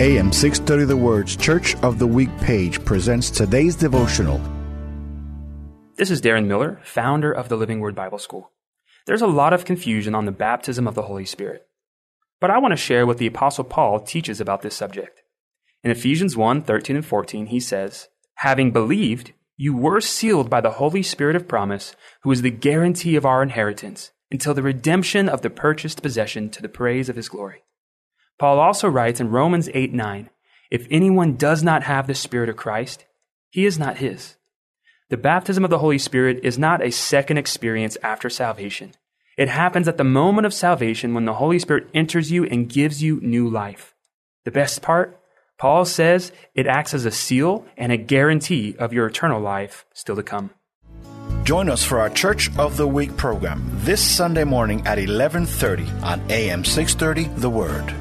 AM 630 The Word's Church of the Week page presents today's devotional. This is Darren Miller, founder of the Living Word Bible School. There's a lot of confusion on the baptism of the Holy Spirit. But I want to share what the Apostle Paul teaches about this subject. In Ephesians 1 13 and 14, he says, Having believed, you were sealed by the Holy Spirit of promise, who is the guarantee of our inheritance, until the redemption of the purchased possession to the praise of his glory. Paul also writes in Romans 8 9, If anyone does not have the Spirit of Christ, he is not his. The baptism of the Holy Spirit is not a second experience after salvation. It happens at the moment of salvation when the Holy Spirit enters you and gives you new life. The best part? Paul says it acts as a seal and a guarantee of your eternal life still to come. Join us for our Church of the Week program this Sunday morning at 11:30 on AM 630 The Word.